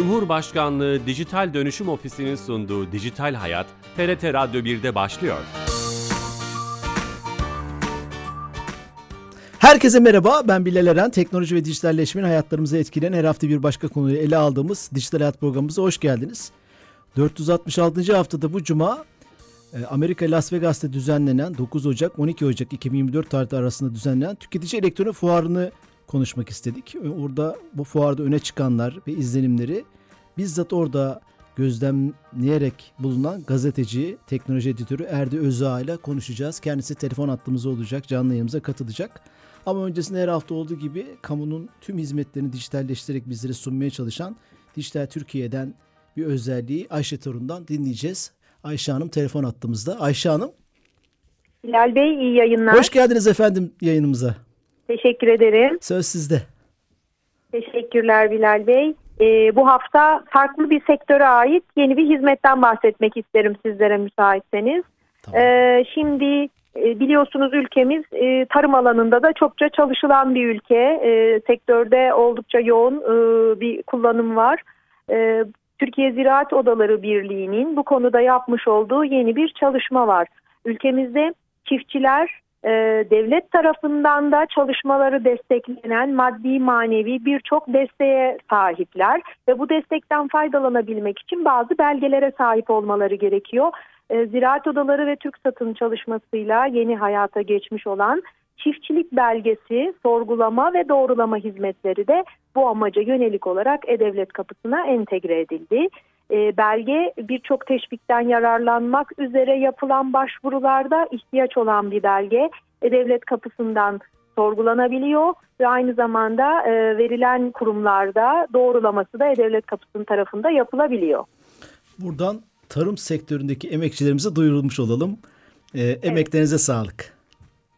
Cumhurbaşkanlığı Dijital Dönüşüm Ofisi'nin sunduğu Dijital Hayat, TRT Radyo 1'de başlıyor. Herkese merhaba, ben Bilal Eren. Teknoloji ve dijitalleşmenin hayatlarımızı etkileyen her hafta bir başka konuyu ele aldığımız Dijital Hayat programımıza hoş geldiniz. 466. haftada bu cuma e, Amerika Las Vegas'ta düzenlenen 9 Ocak 12 Ocak 2024 tarihi arasında düzenlenen tüketici elektronik fuarını konuşmak istedik. Orada bu fuarda öne çıkanlar ve izlenimleri bizzat orada gözlemleyerek bulunan gazeteci, teknoloji editörü Erdi Özağ ile konuşacağız. Kendisi telefon hattımızda olacak, canlı yayımıza katılacak. Ama öncesinde her hafta olduğu gibi kamunun tüm hizmetlerini dijitalleştirerek bizlere sunmaya çalışan Dijital Türkiye'den bir özelliği Ayşe Torun'dan dinleyeceğiz. Ayşe Hanım telefon attığımızda. Ayşe Hanım. Bilal Bey iyi yayınlar. Hoş geldiniz efendim yayınımıza. Teşekkür ederim. Söz sizde. Teşekkürler Bilal Bey. Ee, bu hafta farklı bir sektöre ait yeni bir hizmetten bahsetmek isterim sizlere müsaitseniz. Tamam. Ee, şimdi e, biliyorsunuz ülkemiz e, tarım alanında da çokça çalışılan bir ülke. E, sektörde oldukça yoğun e, bir kullanım var. E, Türkiye Ziraat Odaları Birliği'nin bu konuda yapmış olduğu yeni bir çalışma var. Ülkemizde çiftçiler e, devlet tarafından da çalışmaları desteklenen maddi manevi birçok desteğe sahipler ve bu destekten faydalanabilmek için bazı belgelere sahip olmaları gerekiyor. E, Ziraat Odaları ve Türk Satın çalışmasıyla yeni hayata geçmiş olan çiftçilik belgesi, sorgulama ve doğrulama hizmetleri de bu amaca yönelik olarak E-Devlet kapısına entegre edildi. E, belge birçok teşvikten yararlanmak üzere yapılan başvurularda ihtiyaç olan bir belge. E-Devlet kapısından sorgulanabiliyor ve aynı zamanda e, verilen kurumlarda doğrulaması da E-Devlet kapısının tarafında yapılabiliyor. Buradan tarım sektöründeki emekçilerimize duyurulmuş olalım. E, emeklerinize evet. sağlık.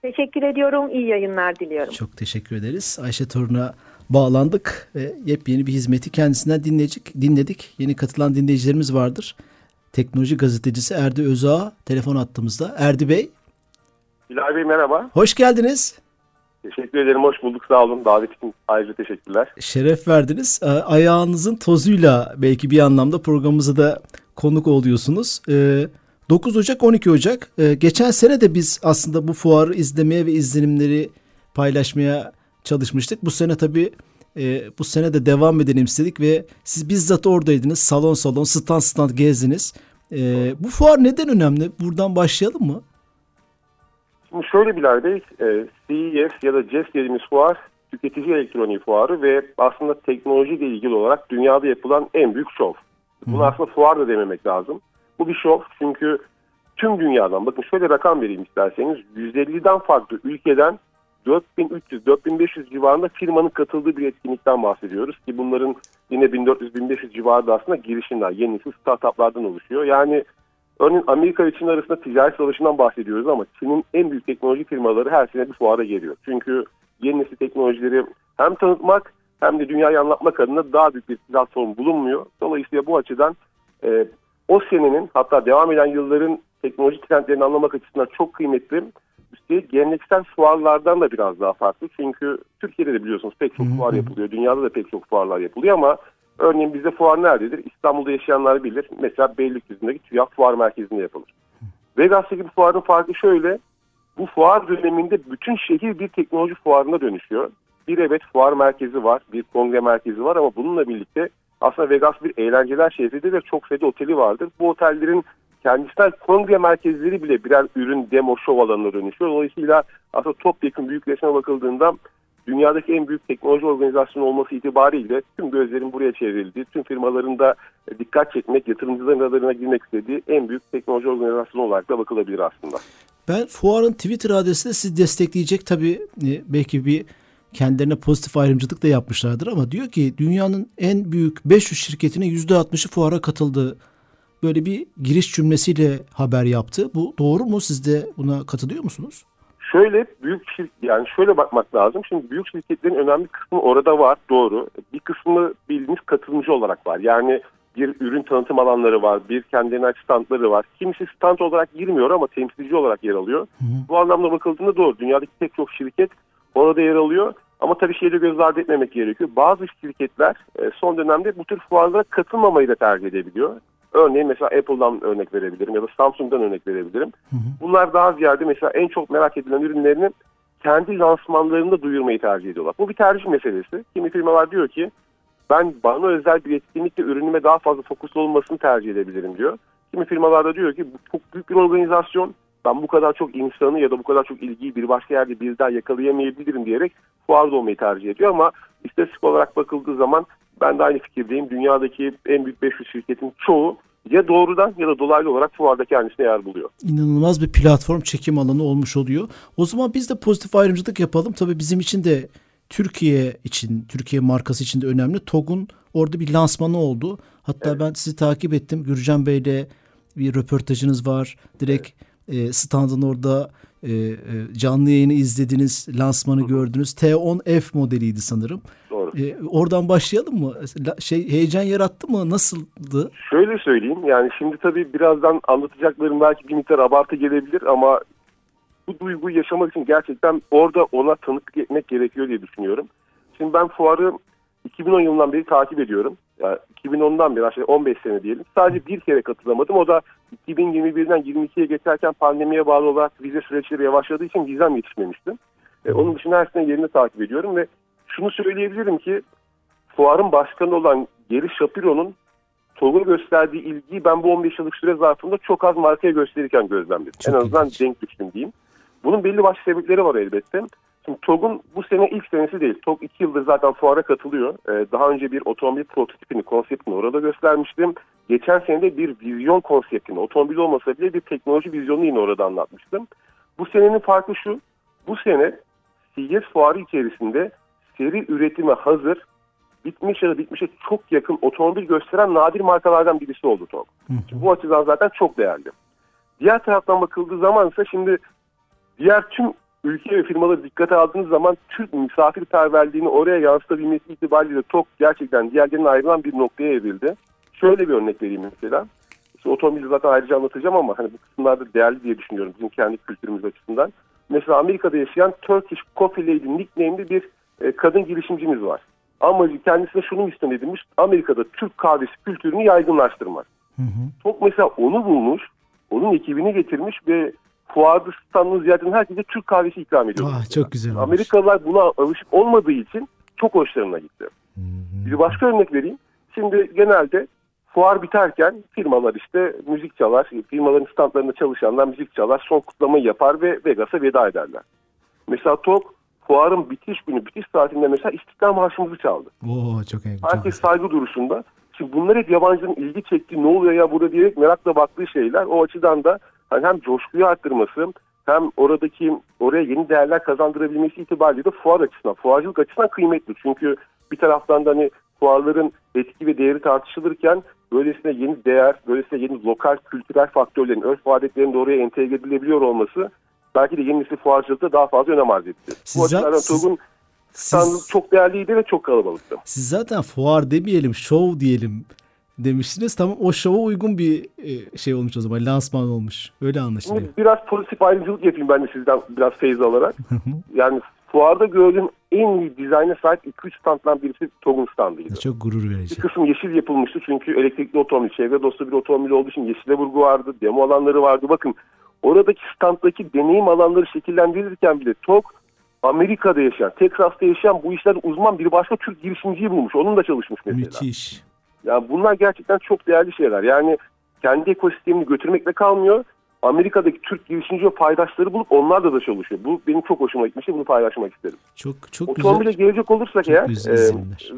Teşekkür ediyorum. İyi yayınlar diliyorum. Çok teşekkür ederiz. Ayşe Torun'a bağlandık ve yepyeni bir hizmeti kendisinden dinledik. dinledik. Yeni katılan dinleyicilerimiz vardır. Teknoloji gazetecisi Erdi Özağ telefon attığımızda. Erdi Bey. Bilal Bey merhaba. Hoş geldiniz. Teşekkür ederim. Hoş bulduk. Sağ olun. Davet için ayrıca teşekkürler. Şeref verdiniz. Ayağınızın tozuyla belki bir anlamda programımıza da konuk oluyorsunuz. Ee, 9 Ocak 12 Ocak. Ee, geçen sene de biz aslında bu fuarı izlemeye ve izlenimleri paylaşmaya çalışmıştık. Bu sene tabii e, bu sene de devam edelim istedik ve siz bizzat oradaydınız. Salon salon, stand stand gezdiniz. E, bu fuar neden önemli? Buradan başlayalım mı? Şimdi şöyle Bilal e, CES ya da CES dediğimiz fuar tüketici elektroniği fuarı ve aslında teknolojiyle ilgili olarak dünyada yapılan en büyük şov. Bunu aslında fuar da dememek lazım. Bu bir şov çünkü tüm dünyadan bakın şöyle rakam vereyim isterseniz 150'den farklı ülkeden 4300-4500 civarında firmanın katıldığı bir etkinlikten bahsediyoruz ki bunların yine 1400-1500 civarında aslında girişimler, yeni nesil startuplardan oluşuyor. Yani örneğin Amerika ve Çin arasında ticaret savaşından bahsediyoruz ama Çin'in en büyük teknoloji firmaları her sene bir fuara geliyor. Çünkü yeni nesil teknolojileri hem tanıtmak hem de dünyayı anlatmak adına daha büyük bir platform bulunmuyor. Dolayısıyla bu açıdan e, o senenin hatta devam eden yılların teknoloji trendlerini anlamak açısından çok kıymetli. Üstelik geleneksel fuarlardan da biraz daha farklı. Çünkü Türkiye'de de biliyorsunuz pek çok fuar yapılıyor. Dünyada da pek çok fuarlar yapılıyor ama örneğin bizde fuar nerededir? İstanbul'da yaşayanlar bilir. Mesela Beylikdüzü'ndeki TÜYAP Fuar Merkezi'nde yapılır. Vegas'taki bu fuarın farkı şöyle. Bu fuar döneminde bütün şehir bir teknoloji fuarına dönüşüyor. Bir evet fuar merkezi var, bir kongre merkezi var ama bununla birlikte aslında Vegas bir eğlenceler şehridir ve çok sayıda oteli vardır. Bu otellerin kendisel kongre merkezleri bile birer ürün demo şov alanına dönüşüyor. Dolayısıyla aslında topyekun büyük resme bakıldığında dünyadaki en büyük teknoloji organizasyonu olması itibariyle tüm gözlerin buraya çevrildiği, tüm firmaların da dikkat çekmek, yatırımcıların radarına girmek istediği en büyük teknoloji organizasyonu olarak da bakılabilir aslında. Ben fuarın Twitter adresi de sizi destekleyecek tabii e, belki bir kendilerine pozitif ayrımcılık da yapmışlardır ama diyor ki dünyanın en büyük 500 şirketinin %60'ı fuara katıldı böyle bir giriş cümlesiyle haber yaptı. Bu doğru mu? Siz de buna katılıyor musunuz? Şöyle büyük şirket yani şöyle bakmak lazım. Şimdi büyük şirketlerin önemli kısmı orada var doğru. Bir kısmı bildiğiniz katılımcı olarak var. Yani bir ürün tanıtım alanları var, bir kendilerine ait standları var. Kimisi stand olarak girmiyor ama temsilci olarak yer alıyor. Hı hı. Bu anlamda bakıldığında doğru. Dünyadaki pek çok şirket orada yer alıyor. Ama tabii şeyi de göz ardı etmemek gerekiyor. Bazı şirketler e, son dönemde bu tür fuarlara katılmamayı da tercih edebiliyor. Örneğin mesela Apple'dan örnek verebilirim ya da Samsung'dan örnek verebilirim. Hı hı. Bunlar daha ziyade mesela en çok merak edilen ürünlerini kendi lansmanlarında duyurmayı tercih ediyorlar. Bu bir tercih meselesi. Kimi firmalar diyor ki ben bana özel bir etkinlikte ürünüme daha fazla fokuslu olmasını tercih edebilirim diyor. Kimi firmalarda diyor ki bu çok büyük bir organizasyon. Ben bu kadar çok insanı ya da bu kadar çok ilgiyi bir başka yerde bir daha yakalayamayabilirim diyerek fuarda olmayı tercih ediyor ama istatistik olarak bakıldığı zaman ben de aynı fikirdeyim. Dünyadaki en büyük 500 şirketin çoğu ya doğrudan ya da dolaylı olarak fuarda kendisine yer buluyor. İnanılmaz bir platform çekim alanı olmuş oluyor. O zaman biz de pozitif ayrımcılık yapalım. Tabii bizim için de Türkiye için, Türkiye markası için de önemli. TOG'un orada bir lansmanı oldu. Hatta evet. ben sizi takip ettim. Gürcan Bey'le bir röportajınız var. Direkt evet. e, standın orada e, e, canlı yayını izlediniz, lansmanı Hı. gördünüz. T10F modeliydi sanırım. E, oradan başlayalım mı? Şey heyecan yarattı mı? Nasıldı? Şöyle söyleyeyim. Yani şimdi tabii birazdan anlatacaklarım belki bir miktar abartı gelebilir ama bu duyguyu yaşamak için gerçekten orada ona tanıklık etmek gerekiyor diye düşünüyorum. Şimdi ben fuarı 2010 yılından beri takip ediyorum. Yani 2010'dan beri aşağı 15 sene diyelim. Sadece bir kere katılamadım. O da 2021'den 22'ye geçerken pandemiye bağlı olarak vize süreçleri yavaşladığı için vizem yetişmemişti. E, onun dışında her sene yerini takip ediyorum ve şunu söyleyebilirim ki fuarın başkanı olan Geri Shapiro'nun TOG'a gösterdiği ilgiyi ben bu 15 yıllık süre zarfında çok az markaya gösterirken gözlemledim. Çok en azından ilginç. denk düştüm diyeyim. Bunun belli başlı sebepleri var elbette. Şimdi TOG'un bu sene ilk senesi değil. TOG iki yıldır zaten fuara katılıyor. Ee, daha önce bir otomobil prototipini, konseptini orada göstermiştim. Geçen sene de bir vizyon konseptini, otomobil olmasa bile bir teknoloji vizyonunu yine orada anlatmıştım. Bu senenin farkı şu, bu sene CES fuarı içerisinde seri üretime hazır, bitmiş ya da bitmişe çok yakın otomobil gösteren nadir markalardan birisi oldu TOG. Bu açıdan zaten çok değerli. Diğer taraftan bakıldığı zaman ise şimdi diğer tüm ülke ve firmaları dikkate aldığınız zaman Türk misafirperverliğini oraya yansıtabilmesi itibariyle TOK gerçekten diğerlerinden ayrılan bir noktaya evrildi. Şöyle bir örnek vereyim mesela. İşte otomobili zaten ayrıca anlatacağım ama hani bu kısımlarda değerli diye düşünüyorum bizim kendi kültürümüz açısından. Mesela Amerika'da yaşayan Turkish Coffee Lady nickname'li bir e, kadın girişimcimiz var. Amacı kendisine şunu misyon edilmiş. Amerika'da Türk kahvesi kültürünü yaygınlaştırmak. Hı hı. Tok mesela onu bulmuş, onun ekibini getirmiş ve fuarda standını ziyaret eden herkese Türk kahvesi ikram ediyor. Ah, çok güzel olmuş. Amerikalılar buna alışık olmadığı için çok hoşlarına gitti. Hmm. Bir başka örnek vereyim. Şimdi genelde fuar biterken firmalar işte müzik çalar, firmaların standlarında çalışanlar müzik çalar, son kutlamayı yapar ve Vegas'a veda ederler. Mesela TOK fuarın bitiş günü, bitiş saatinde mesela İstiklal Marşımızı çaldı. Oo, çok iyi. Herkes saygı duruşunda. Şimdi bunlar hep yabancının ilgi çektiği ne oluyor ya burada diyerek merakla baktığı şeyler. O açıdan da hani hem coşkuyu arttırması hem oradaki oraya yeni değerler kazandırabilmesi itibariyle de fuar açısından, fuarcılık açısından kıymetli. Çünkü bir taraftan da hani fuarların etki ve değeri tartışılırken böylesine yeni değer, böylesine yeni lokal kültürel faktörlerin, örf adetlerin de oraya entegre edilebiliyor olması belki de yeni nesil fuarcılıkta daha fazla önem arz etti. Siz Bu açıdan TOG'un siz, çok değerliydi ve çok kalabalıktı. Siz zaten fuar demeyelim, show diyelim demiştiniz. Tamam o şova uygun bir e, şey olmuş o zaman. Lansman olmuş. Öyle anlaşılıyor. Şimdi biraz pozitif ayrımcılık yapayım ben de sizden biraz feyiz alarak. yani fuarda gördüğüm en iyi dizayna sahip 2-3 standdan birisi TOG'un standıydı. Çok gurur verici. Bir kısım yeşil yapılmıştı çünkü elektrikli otomobil, çevre dostu bir otomobil olduğu için yeşile vurgu vardı, demo alanları vardı. Bakın oradaki standdaki deneyim alanları şekillendirirken bile TOG Amerika'da yaşayan, Texas'ta yaşayan bu işlerde uzman bir başka Türk girişimciyi bulmuş. Onun da çalışmış mesela. Müthiş. Yani bunlar gerçekten çok değerli şeyler. Yani kendi ekosistemini götürmekle kalmıyor. Amerika'daki Türk girişimci ve paydaşları bulup onlar da çalışıyor. Bu benim çok hoşuma gitmişti. Bunu paylaşmak isterim. Çok çok Otomobile güzel. gelecek olursak çok eğer e,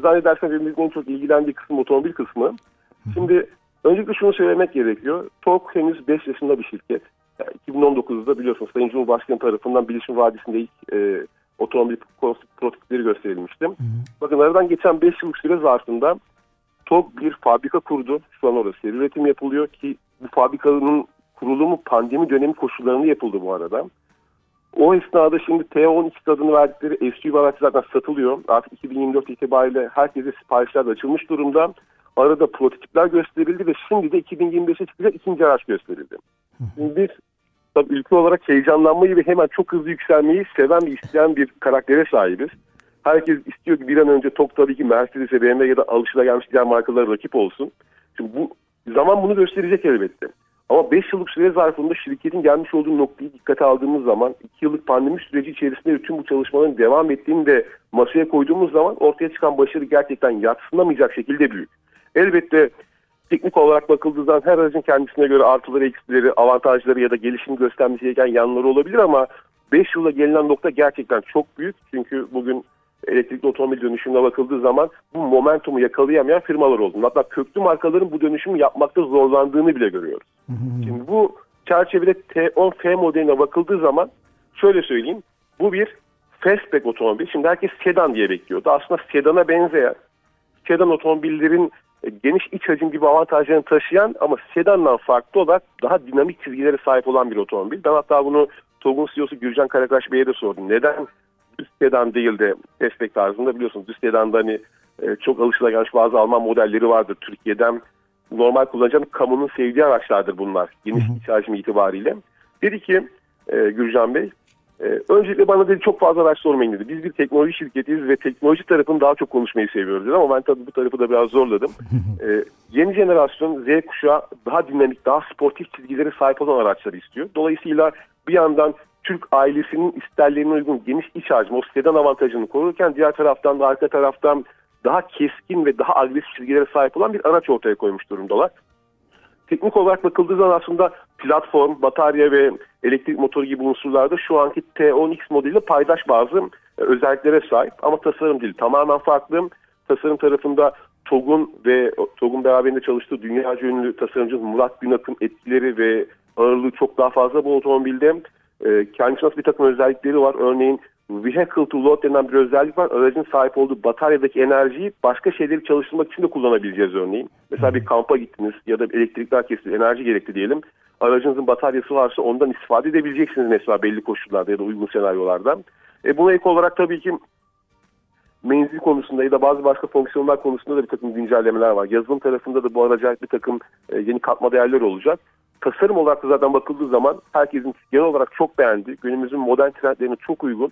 zannedersem hepimizin en çok ilgilendiği kısım otomobil kısmı. Hı. Şimdi öncelikle şunu söylemek gerekiyor. TOK henüz 5 yaşında bir şirket. Yani 2019'da biliyorsunuz Sayın Cumhurbaşkanı tarafından Bilişim Vadisi'nde ilk e, otomobil prototipleri gösterilmişti. Hı. Bakın aradan geçen 5 yıllık süre zarfında TOG bir fabrika kurdu. Şu an orada seri üretim yapılıyor ki bu fabrikanın kurulumu pandemi dönemi koşullarında yapıldı bu arada. O esnada şimdi T12 adını verdikleri SUV araç zaten satılıyor. Artık 2024 itibariyle herkese siparişler de açılmış durumda. Arada prototipler gösterildi ve şimdi de 2025'e çıkacak ikinci araç gösterildi. Biz tabii ülke olarak heyecanlanmayı ve hemen çok hızlı yükselmeyi seven bir isteyen bir karaktere sahibiz. Herkes istiyor ki bir an önce TOG tabii ki Mercedes'e, BMW ya da alışılagelmiş diğer markalara rakip olsun. Şimdi bu zaman bunu gösterecek elbette. Ama 5 yıllık süre zarfında şirketin gelmiş olduğu noktayı dikkate aldığımız zaman 2 yıllık pandemi süreci içerisinde tüm bu çalışmaların devam ettiğini de masaya koyduğumuz zaman ortaya çıkan başarı gerçekten yatsınamayacak şekilde büyük. Elbette teknik olarak bakıldığı zaman her aracın kendisine göre artıları, eksileri, avantajları ya da gelişim göstermesi gereken yanları olabilir ama 5 yılda gelinen nokta gerçekten çok büyük. Çünkü bugün elektrikli otomobil dönüşümüne bakıldığı zaman bu momentumu yakalayamayan firmalar oldu. Hatta köklü markaların bu dönüşümü yapmakta zorlandığını bile görüyoruz. Şimdi bu çerçevede T10F modeline bakıldığı zaman şöyle söyleyeyim. Bu bir fastback otomobil. Şimdi herkes sedan diye bekliyordu. Aslında sedana benzeyen, sedan otomobillerin geniş iç hacim gibi avantajlarını taşıyan ama sedandan farklı olarak daha dinamik çizgilere sahip olan bir otomobil. Ben hatta bunu TOG'un CEO'su Gürcan Karakaş Bey'e de sordum. Neden düz sedan değil de fastback tarzında biliyorsunuz düz sedanda hani e, çok alışılagelmiş bazı Alman modelleri vardır Türkiye'den. Normal kullanıcının kamunun sevdiği araçlardır bunlar. Geniş iç hacmi itibariyle. Dedi ki e, Gürcan Bey ee, öncelikle bana dedi çok fazla araç sormayın dedi. Biz bir teknoloji şirketiyiz ve teknoloji tarafını daha çok konuşmayı seviyoruz dedi ama ben tabii bu tarafı da biraz zorladım. Ee, yeni jenerasyon Z kuşağı daha dinamik, daha sportif çizgilere sahip olan araçları istiyor. Dolayısıyla bir yandan Türk ailesinin isterlerine uygun geniş iç hacmi, o sedan avantajını korurken diğer taraftan da arka taraftan daha keskin ve daha agresif çizgilere sahip olan bir araç ortaya koymuş durumdalar teknik olarak bakıldığı zaman aslında platform, batarya ve elektrik motoru gibi unsurlarda şu anki T10X modeliyle paydaş bazı e, özelliklere sahip ama tasarım değil. Tamamen farklı. Tasarım tarafında TOG'un ve TOG'un beraberinde çalıştığı dünya ünlü tasarımcı Murat Günak'ın etkileri ve ağırlığı çok daha fazla bu otomobilde. E, kendisine bir takım özellikleri var. Örneğin vehicle to load denen bir özellik var. Aracın sahip olduğu bataryadaki enerjiyi başka şeyleri çalıştırmak için de kullanabileceğiz örneğin. Mesela bir kampa gittiniz ya da elektrikler kesildi, enerji gerekti diyelim. Aracınızın bataryası varsa ondan istifade edebileceksiniz mesela belli koşullarda ya da uygun senaryolarda. E buna ek olarak tabii ki menzil konusunda ya da bazı başka fonksiyonlar konusunda da bir takım güncellemeler var. Yazılım tarafında da bu araca bir takım e, yeni katma değerler olacak. Tasarım olarak da zaten bakıldığı zaman herkesin genel olarak çok beğendi. Günümüzün modern trendlerine çok uygun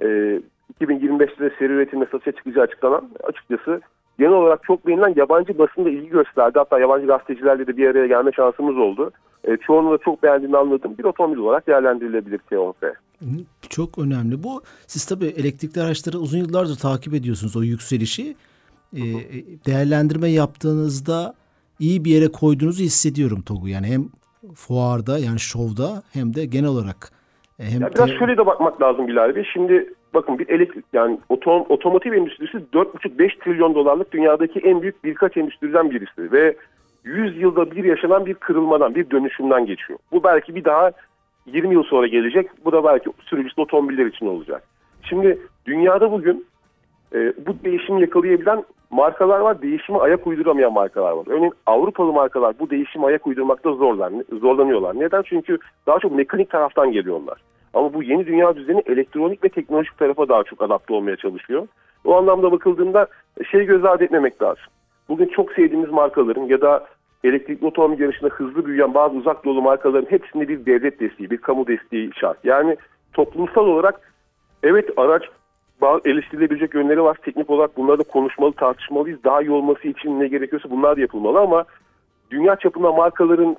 e, ee, 2025'te seri üretimle satışa çıkacağı açıklanan açıkçası genel olarak çok beğenilen yabancı basında ilgi gösterdi. Hatta yabancı gazetecilerle de bir araya gelme şansımız oldu. E, çoğunun da çok beğendiğini anladım. Bir otomobil olarak değerlendirilebilir T10F. Çok önemli. Bu siz tabii elektrikli araçları uzun yıllardır takip ediyorsunuz o yükselişi. E, değerlendirme yaptığınızda iyi bir yere koyduğunuzu hissediyorum TOG'u. Yani hem fuarda yani şovda hem de genel olarak e, hem ya biraz te... şöyle de bakmak lazım Bilal Bey. Şimdi bakın bir elektrik yani otom, otomotiv endüstrisi 4,5-5 trilyon dolarlık dünyadaki en büyük birkaç endüstriden birisi ve 100 yılda bir yaşanan bir kırılmadan, bir dönüşümden geçiyor. Bu belki bir daha 20 yıl sonra gelecek. Bu da belki sürücüsü otomobiller için olacak. Şimdi dünyada bugün e, bu değişimi yakalayabilen markalar var, değişime ayak uyduramayan markalar var. Örneğin Avrupalı markalar bu değişime ayak uydurmakta zorlar, zorlanıyorlar. Neden? Çünkü daha çok mekanik taraftan geliyorlar. Ama bu yeni dünya düzeni elektronik ve teknolojik tarafa daha çok adapte olmaya çalışıyor. O anlamda bakıldığında şey göz ardı etmemek lazım. Bugün çok sevdiğimiz markaların ya da elektrikli otomobil yarışında hızlı büyüyen bazı uzak yolu markaların hepsinde bir devlet desteği, bir kamu desteği şart. Yani toplumsal olarak evet araç bazı eleştirilebilecek yönleri var. Teknik olarak bunları da konuşmalı, tartışmalıyız. Daha iyi olması için ne gerekiyorsa bunlar da yapılmalı ama dünya çapında markaların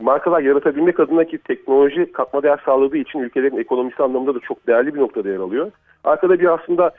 markalar yaratabilmek adına ki teknoloji katma değer sağladığı için ülkelerin ekonomisi anlamında da çok değerli bir noktada yer alıyor. Arkada bir aslında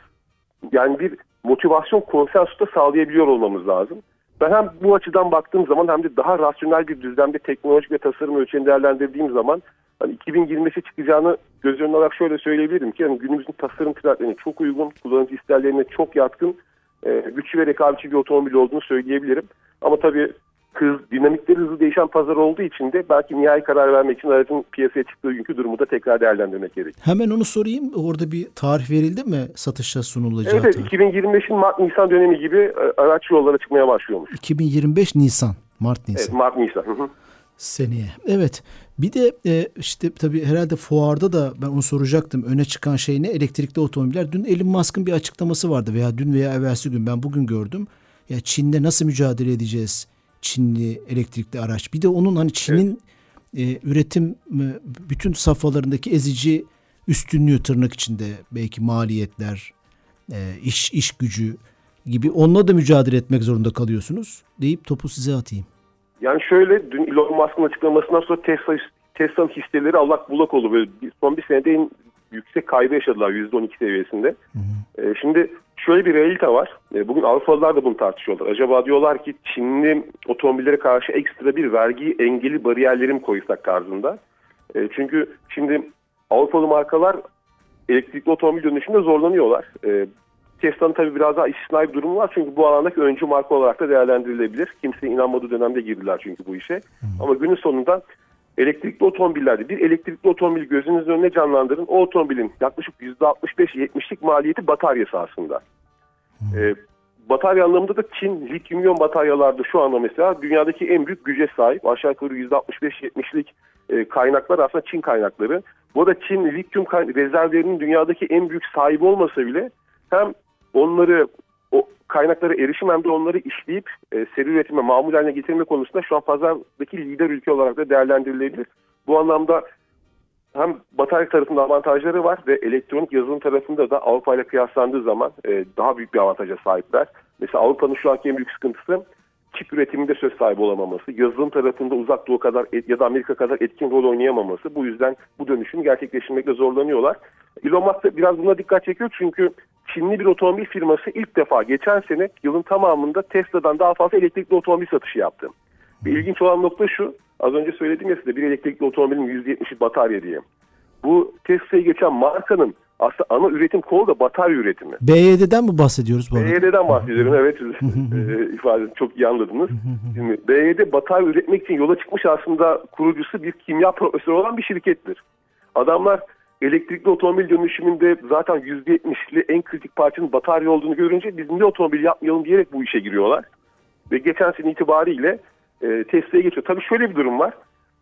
yani bir motivasyon konsensus da sağlayabiliyor olmamız lazım. Ben hem bu açıdan baktığım zaman hem de daha rasyonel bir düzlemde teknolojik ve tasarım ölçeğini değerlendirdiğim zaman hani 2025'e çıkacağını göz önüne alarak şöyle söyleyebilirim ki yani günümüzün tasarım trendlerine çok uygun, kullanıcı isterlerine çok yatkın, e, güçlü ve rekabetçi bir otomobil olduğunu söyleyebilirim. Ama tabii hız, dinamikleri hızlı değişen pazar olduğu için de belki nihai karar vermek için aracın piyasaya çıktığı günkü durumu da tekrar değerlendirmek gerekiyor. Hemen onu sorayım. Orada bir tarih verildi mi satışa sunulacağı? Evet, evet 2025'in Mart-Nisan dönemi gibi e, araç yollara çıkmaya başlıyormuş. 2025 Nisan. Mart-Nisan. Evet, Mart-Nisan. Seneye. Evet. Bir de e, işte tabii herhalde fuarda da ben onu soracaktım. Öne çıkan şey ne? Elektrikli otomobiller. Dün Elon Musk'ın bir açıklaması vardı veya dün veya evvelsi gün ben bugün gördüm. Ya Çin'de nasıl mücadele edeceğiz? Çinli elektrikli araç. Bir de onun hani Çin'in evet. e, üretim e, bütün safhalarındaki ezici üstünlüğü tırnak içinde belki maliyetler e, iş iş gücü gibi onunla da mücadele etmek zorunda kalıyorsunuz deyip topu size atayım. Yani şöyle dün Elon Musk'ın açıklamasından sonra Tesla Tesla'nın hisseleri allak bullak oldu. Böyle son bir senede en yüksek kaybı yaşadılar %12 seviyesinde. Hı hı. E, şimdi şöyle bir realite var. E, bugün Avrupalılar da bunu tartışıyorlar. Acaba diyorlar ki Çinli otomobillere karşı ekstra bir vergi engeli bariyerleri mi koysak tarzında. E, çünkü şimdi Avrupalı markalar elektrikli otomobil dönüşünde zorlanıyorlar. E, Tesla'nın tabii biraz daha istisnai bir durumu var. Çünkü bu alandaki öncü marka olarak da değerlendirilebilir. Kimse inanmadığı dönemde girdiler çünkü bu işe. Hmm. Ama günün sonunda elektrikli otomobillerde bir elektrikli otomobil gözünüzün önüne canlandırın. O otomobilin yaklaşık %65-70'lik maliyeti bataryası aslında. Hmm. Ee, batarya anlamında da Çin lityum iyon bataryalarda şu anda mesela dünyadaki en büyük güce sahip. Aşağı yukarı %65-70'lik e, kaynaklar aslında Çin kaynakları. Bu da Çin lityum rezervlerinin dünyadaki en büyük sahibi olmasa bile hem onları o kaynaklara erişim hem de onları işleyip e, seri üretime mamul haline getirme konusunda şu an pazardaki lider ülke olarak da değerlendirilebilir. Bu anlamda hem batarya tarafında avantajları var ve elektronik yazılım tarafında da Avrupa ile kıyaslandığı zaman e, daha büyük bir avantaja sahipler. Mesela Avrupa'nın şu anki en büyük sıkıntısı çip üretiminde söz sahibi olamaması, yazılım tarafında uzak doğu kadar ya da Amerika kadar etkin rol oynayamaması. Bu yüzden bu dönüşümü gerçekleştirmekte zorlanıyorlar. Elon Musk da biraz buna dikkat çekiyor çünkü Çinli bir otomobil firması ilk defa geçen sene yılın tamamında Tesla'dan daha fazla elektrikli otomobil satışı yaptı. Ve ilginç olan nokta şu, az önce söyledim ya size bir elektrikli otomobilin %70'i batarya diye. Bu Tesla'yı geçen markanın aslında ana üretim kolu da batarya üretimi. BYD'den mi bahsediyoruz bu arada? BYD'den bahsediyorum evet e, ifade çok iyi anladınız. Şimdi BYD batarya üretmek için yola çıkmış aslında kurucusu bir kimya profesörü olan bir şirkettir. Adamlar elektrikli otomobil dönüşümünde zaten %70'li en kritik parçanın batarya olduğunu görünce biz niye otomobil yapmayalım diyerek bu işe giriyorlar. Ve geçen sene itibariyle e, Tesla'ya geçiyor. Tabii şöyle bir durum var.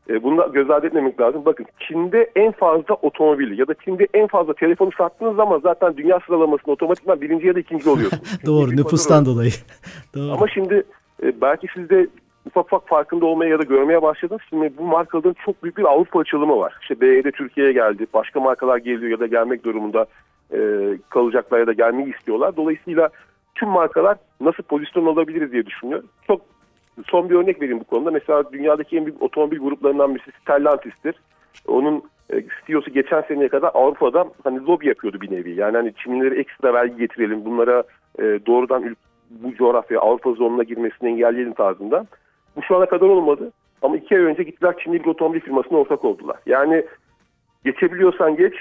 E, bunu da göz ardı etmemek lazım. Bakın Çin'de en fazla otomobil ya da Çin'de en fazla telefonu sattığınız zaman zaten dünya sıralamasında otomatikman birinci ya da ikinci oluyorsunuz. Doğru nüfustan dolayı. Doğru. Ama şimdi e, belki siz de ufak ufak farkında olmaya ya da görmeye başladınız. Şimdi bu markaların çok büyük bir Avrupa açılımı var. İşte BYD Türkiye'ye geldi. Başka markalar geliyor ya da gelmek durumunda e, kalacaklar ya da gelmeyi istiyorlar. Dolayısıyla tüm markalar nasıl pozisyon alabiliriz diye düşünüyor. Çok son bir örnek vereyim bu konuda. Mesela dünyadaki en büyük otomobil gruplarından birisi Stellantis'tir. Onun e, CEO'su geçen seneye kadar Avrupa'da hani lobi yapıyordu bir nevi. Yani hani Çinlilere ekstra vergi getirelim, bunlara e, doğrudan bu coğrafyaya Avrupa zonuna girmesini engelleyelim tarzında. Bu şu ana kadar olmadı. Ama iki ay önce gittiler Çinli bir otomobil firmasına ortak oldular. Yani geçebiliyorsan geç,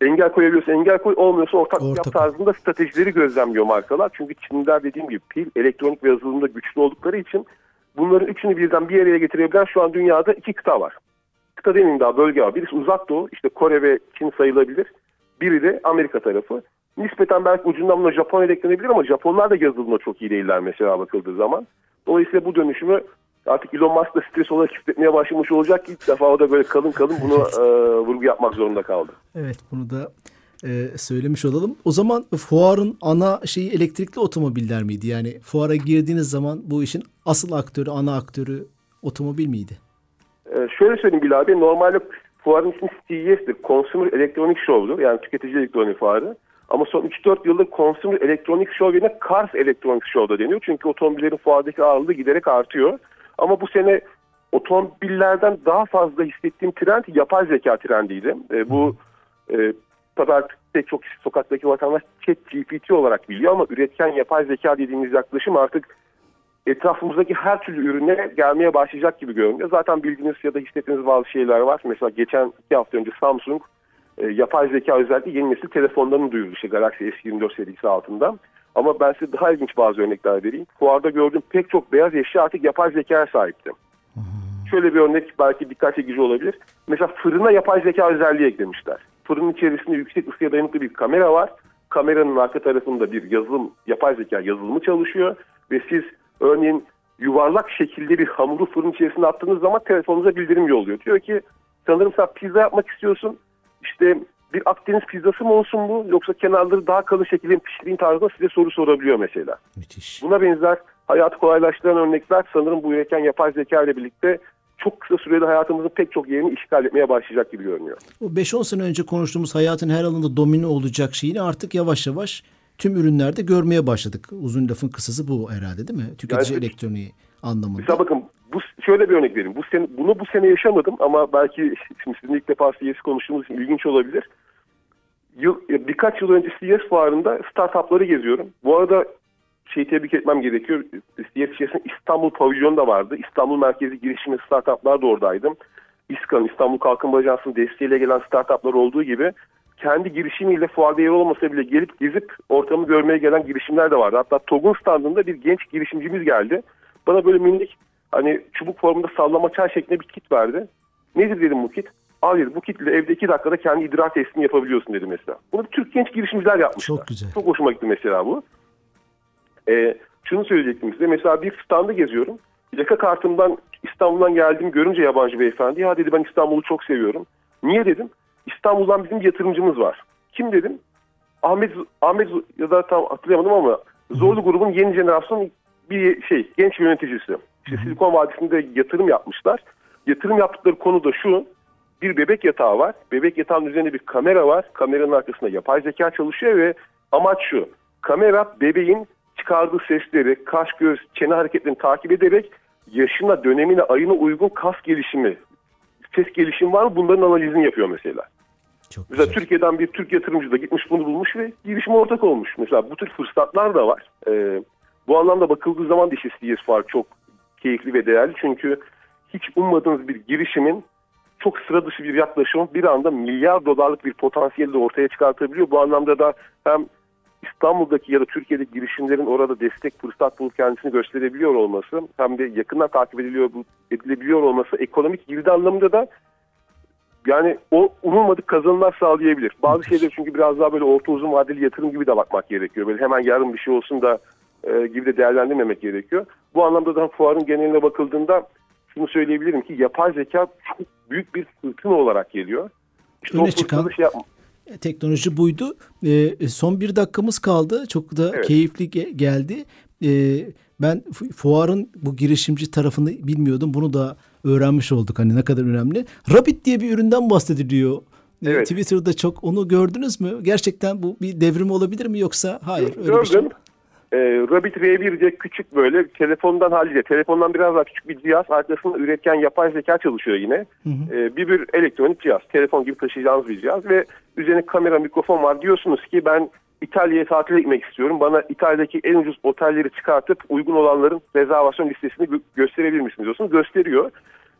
engel koyabiliyorsan engel koy, olmuyorsa ortak, ortak. yap tarzında stratejileri gözlemliyor markalar. Çünkü Çinliler dediğim gibi pil, elektronik ve yazılımda güçlü oldukları için bunların üçünü birden bir araya getirebilen şu an dünyada iki kıta var. Kıta demeyeyim daha bölge var. Birisi uzak doğu, işte Kore ve Çin sayılabilir. Biri de Amerika tarafı. Nispeten belki ucundan buna Japonya eklenebilir ama Japonlar da yazılımda çok iyi değiller mesela bakıldığı zaman. Dolayısıyla bu dönüşümü artık Elon Musk da stres olarak hissetmeye başlamış olacak ilk defa o da böyle kalın kalın bunu e, vurgu yapmak zorunda kaldı. Evet bunu da e, söylemiş olalım. O zaman fuarın ana şeyi elektrikli otomobiller miydi? Yani fuara girdiğiniz zaman bu işin asıl aktörü, ana aktörü otomobil miydi? E, şöyle söyleyeyim Bilal abi. Normalde fuarın ismi CES'dir. Consumer Electronic Show'dur. Yani tüketici elektronik fuarı. Ama son 3-4 yıldır Consumer Electronic Show yerine Cars Electronic Show'da deniyor. Çünkü otomobillerin fuardaki ağırlığı giderek artıyor. Ama bu sene otomobillerden daha fazla hissettiğim trend yapay zeka trendiydi. E, bu e, tabii artık pek çok sokaktaki vatandaş chat GPT olarak biliyor ama üretken yapay zeka dediğimiz yaklaşım artık etrafımızdaki her türlü ürüne gelmeye başlayacak gibi görünüyor. Zaten bildiğiniz ya da hissettiğiniz bazı şeyler var. Mesela geçen iki hafta önce Samsung e, yapay zeka özellikle yeni nesil telefonlarını duyurdu işte Galaxy S24 serisi altında. Ama ben size daha ilginç bazı örnekler vereyim. Fuarda gördüğüm pek çok beyaz eşya artık yapay zekaya sahipti. Hmm. Şöyle bir örnek belki dikkat çekici olabilir. Mesela fırına yapay zeka özelliği eklemişler. Fırının içerisinde yüksek ısıya dayanıklı bir kamera var. Kameranın arka tarafında bir yazılım, yapay zeka yazılımı çalışıyor. Ve siz örneğin yuvarlak şekilde bir hamuru fırın içerisine attığınız zaman telefonunuza bildirim yolluyor. Diyor ki sanırım sen pizza yapmak istiyorsun. İşte bir Akdeniz pizzası mı olsun bu yoksa kenarları daha kalın şekilde pişireyim tarzında size soru sorabiliyor mesela. Müthiş. Buna benzer hayatı kolaylaştıran örnekler sanırım bu üreten yapay zeka ile birlikte çok kısa sürede hayatımızın pek çok yerini işgal etmeye başlayacak gibi görünüyor. O 5-10 sene önce konuştuğumuz hayatın her alanında domine olacak şeyini artık yavaş yavaş tüm ürünlerde görmeye başladık. Uzun lafın kısası bu herhalde değil mi? Tüketici Yani- elektroniği anlamında. Mesela bakın bu şöyle bir örnek vereyim. Bu sene, bunu bu sene yaşamadım ama belki şimdi sizin ilk defa CS konuştuğumuz için ilginç olabilir. Yıl, birkaç yıl önce CS fuarında startupları geziyorum. Bu arada şeyi tebrik etmem gerekiyor. İçerisinde İstanbul pavilyonu da vardı. İstanbul merkezi girişimi startuplar da oradaydım. İSKAN, İstanbul Kalkınma Ajansı'nın desteğiyle gelen startuplar olduğu gibi kendi girişimiyle fuarda yer olmasa bile gelip gezip ortamı görmeye gelen girişimler de vardı. Hatta TOG'un standında bir genç girişimcimiz geldi. Bana böyle minik hani çubuk formunda sallama çay şeklinde bir kit verdi. Nedir dedim bu kit? Al dedi bu kitle evde iki dakikada kendi idrar testini yapabiliyorsun dedi mesela. Bunu Türk genç girişimciler yapmışlar. Çok güzel. Çok hoşuma gitti mesela bu. Ee, şunu söyleyecektim size. Mesela bir standı geziyorum. Yaka kartımdan İstanbul'dan geldiğimi görünce yabancı beyefendi ya dedi ben İstanbul'u çok seviyorum. Niye dedim? İstanbul'dan bizim bir yatırımcımız var. Kim dedim? Ahmet Ahmet ya da tam hatırlayamadım ama Zorlu grubun yeni jenerasyon bir şey genç yöneticisi. İşte Silikon Vadisi'nde yatırım yapmışlar. Yatırım yaptıkları konu da şu. Bir bebek yatağı var. Bebek yatağının üzerinde bir kamera var. Kameranın arkasında yapay zeka çalışıyor ve amaç şu. Kamera bebeğin çıkardığı sesleri, kaş, göz, çene hareketlerini takip ederek yaşına, dönemine, ayına uygun kas gelişimi, ses gelişimi var mı bunların analizini yapıyor mesela. Çok Mesela güzel. Türkiye'den bir Türk yatırımcı da gitmiş bunu bulmuş ve girişime ortak olmuş. Mesela bu tür fırsatlar da var. Ee, bu anlamda bakıldığı zaman da işte CS Fuar çok keyifli ve değerli. Çünkü hiç ummadığınız bir girişimin çok sıra dışı bir yaklaşım bir anda milyar dolarlık bir potansiyeli de ortaya çıkartabiliyor. Bu anlamda da hem İstanbul'daki ya da Türkiye'deki girişimlerin orada destek fırsat bulup kendisini gösterebiliyor olması hem de yakından takip ediliyor edilebiliyor olması ekonomik girdi anlamında da yani o umulmadık kazanımlar sağlayabilir. Bazı şeyler çünkü biraz daha böyle orta uzun vadeli yatırım gibi de bakmak gerekiyor. Böyle hemen yarın bir şey olsun da e, gibi de değerlendirmemek gerekiyor. Bu anlamda da fuarın geneline bakıldığında şunu söyleyebilirim ki yapay zeka çok büyük bir fırtına olarak geliyor. İşte Öne o çıkan- şey yapma. Teknoloji buydu. E, son bir dakikamız kaldı. Çok da Evet. keyifli ge- geldi. E, ben fu- fuarın bu girişimci tarafını bilmiyordum. Bunu da öğrenmiş olduk. Hani ne kadar önemli. Rabbit diye bir üründen bahsediliyor. E, Evet. Twitter'da çok onu gördünüz mü? Gerçekten bu bir devrim olabilir mi yoksa hayır öyle bir şey. Gördüm. Ee, Rabbit R1 diye küçük böyle telefondan haliyle telefondan biraz daha küçük bir cihaz arkasında üretken yapay zeka çalışıyor yine. Ee, bir bir elektronik cihaz. Telefon gibi taşıyacağınız bir cihaz ve üzerine kamera mikrofon var. Diyorsunuz ki ben İtalya'ya tatile gitmek istiyorum. Bana İtalya'daki en ucuz otelleri çıkartıp uygun olanların rezervasyon listesini gö- gösterebilir misiniz diyorsunuz. Gösteriyor.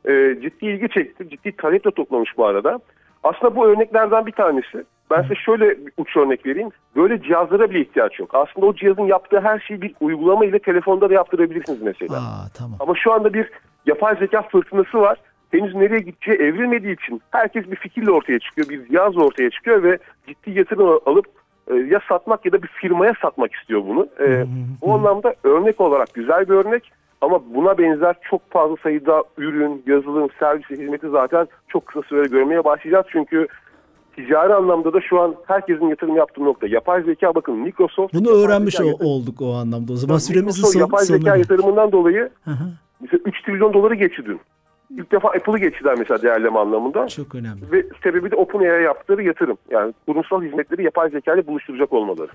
Ee, ciddi ilgi çekti. Ciddi talep de toplamış bu arada. Aslında bu örneklerden bir tanesi. Ben size şöyle uç örnek vereyim. Böyle cihazlara bile ihtiyaç yok. Aslında o cihazın yaptığı her şeyi bir uygulama ile telefonda da yaptırabilirsiniz mesela. Aa tamam. Ama şu anda bir yapay zeka fırtınası var. Henüz nereye gideceği evrilmediği için herkes bir fikirle ortaya çıkıyor, bir cihazla ortaya çıkıyor ve ciddi yatırım alıp e, ya satmak ya da bir firmaya satmak istiyor bunu. E, o anlamda örnek olarak güzel bir örnek ama buna benzer çok fazla sayıda ürün, yazılım, servis hizmeti zaten çok kısa sürede görmeye başlayacağız. Çünkü ticari anlamda da şu an herkesin yatırım yaptığı nokta. Yapay zeka bakın Microsoft... Bunu öğrenmiş o- olduk o anlamda. O zaman süremizin son, yapay zeka sonuna. yatırımından dolayı hı. mesela 3 trilyon doları geçti dün. İlk defa Apple'ı geçtiler mesela değerleme anlamında. Çok önemli. Ve sebebi de OpenAI'ye yaptıkları yatırım. Yani kurumsal hizmetleri yapay zeka ile buluşturacak olmaları.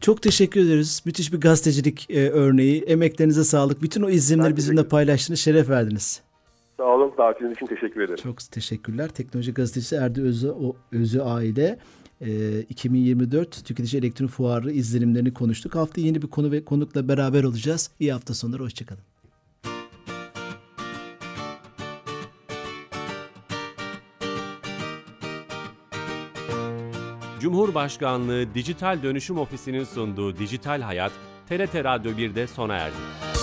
Çok teşekkür ederiz. Müthiş bir gazetecilik e, örneği. Emeklerinize sağlık. Bütün o izlenimleri bizimle paylaştınız. Şeref verdiniz. Sağ olun. Davetiniz için teşekkür ederim. Çok teşekkürler. Teknoloji gazetecisi Erdi Özü, o, Özü aile e, 2024 Tüketici Elektronik Fuarı izlenimlerini konuştuk. Hafta yeni bir konu ve konukla beraber olacağız. İyi hafta sonları. Hoşçakalın. Cumhurbaşkanlığı Dijital Dönüşüm Ofisi'nin sunduğu Dijital Hayat, TRT Radyo 1'de sona erdi.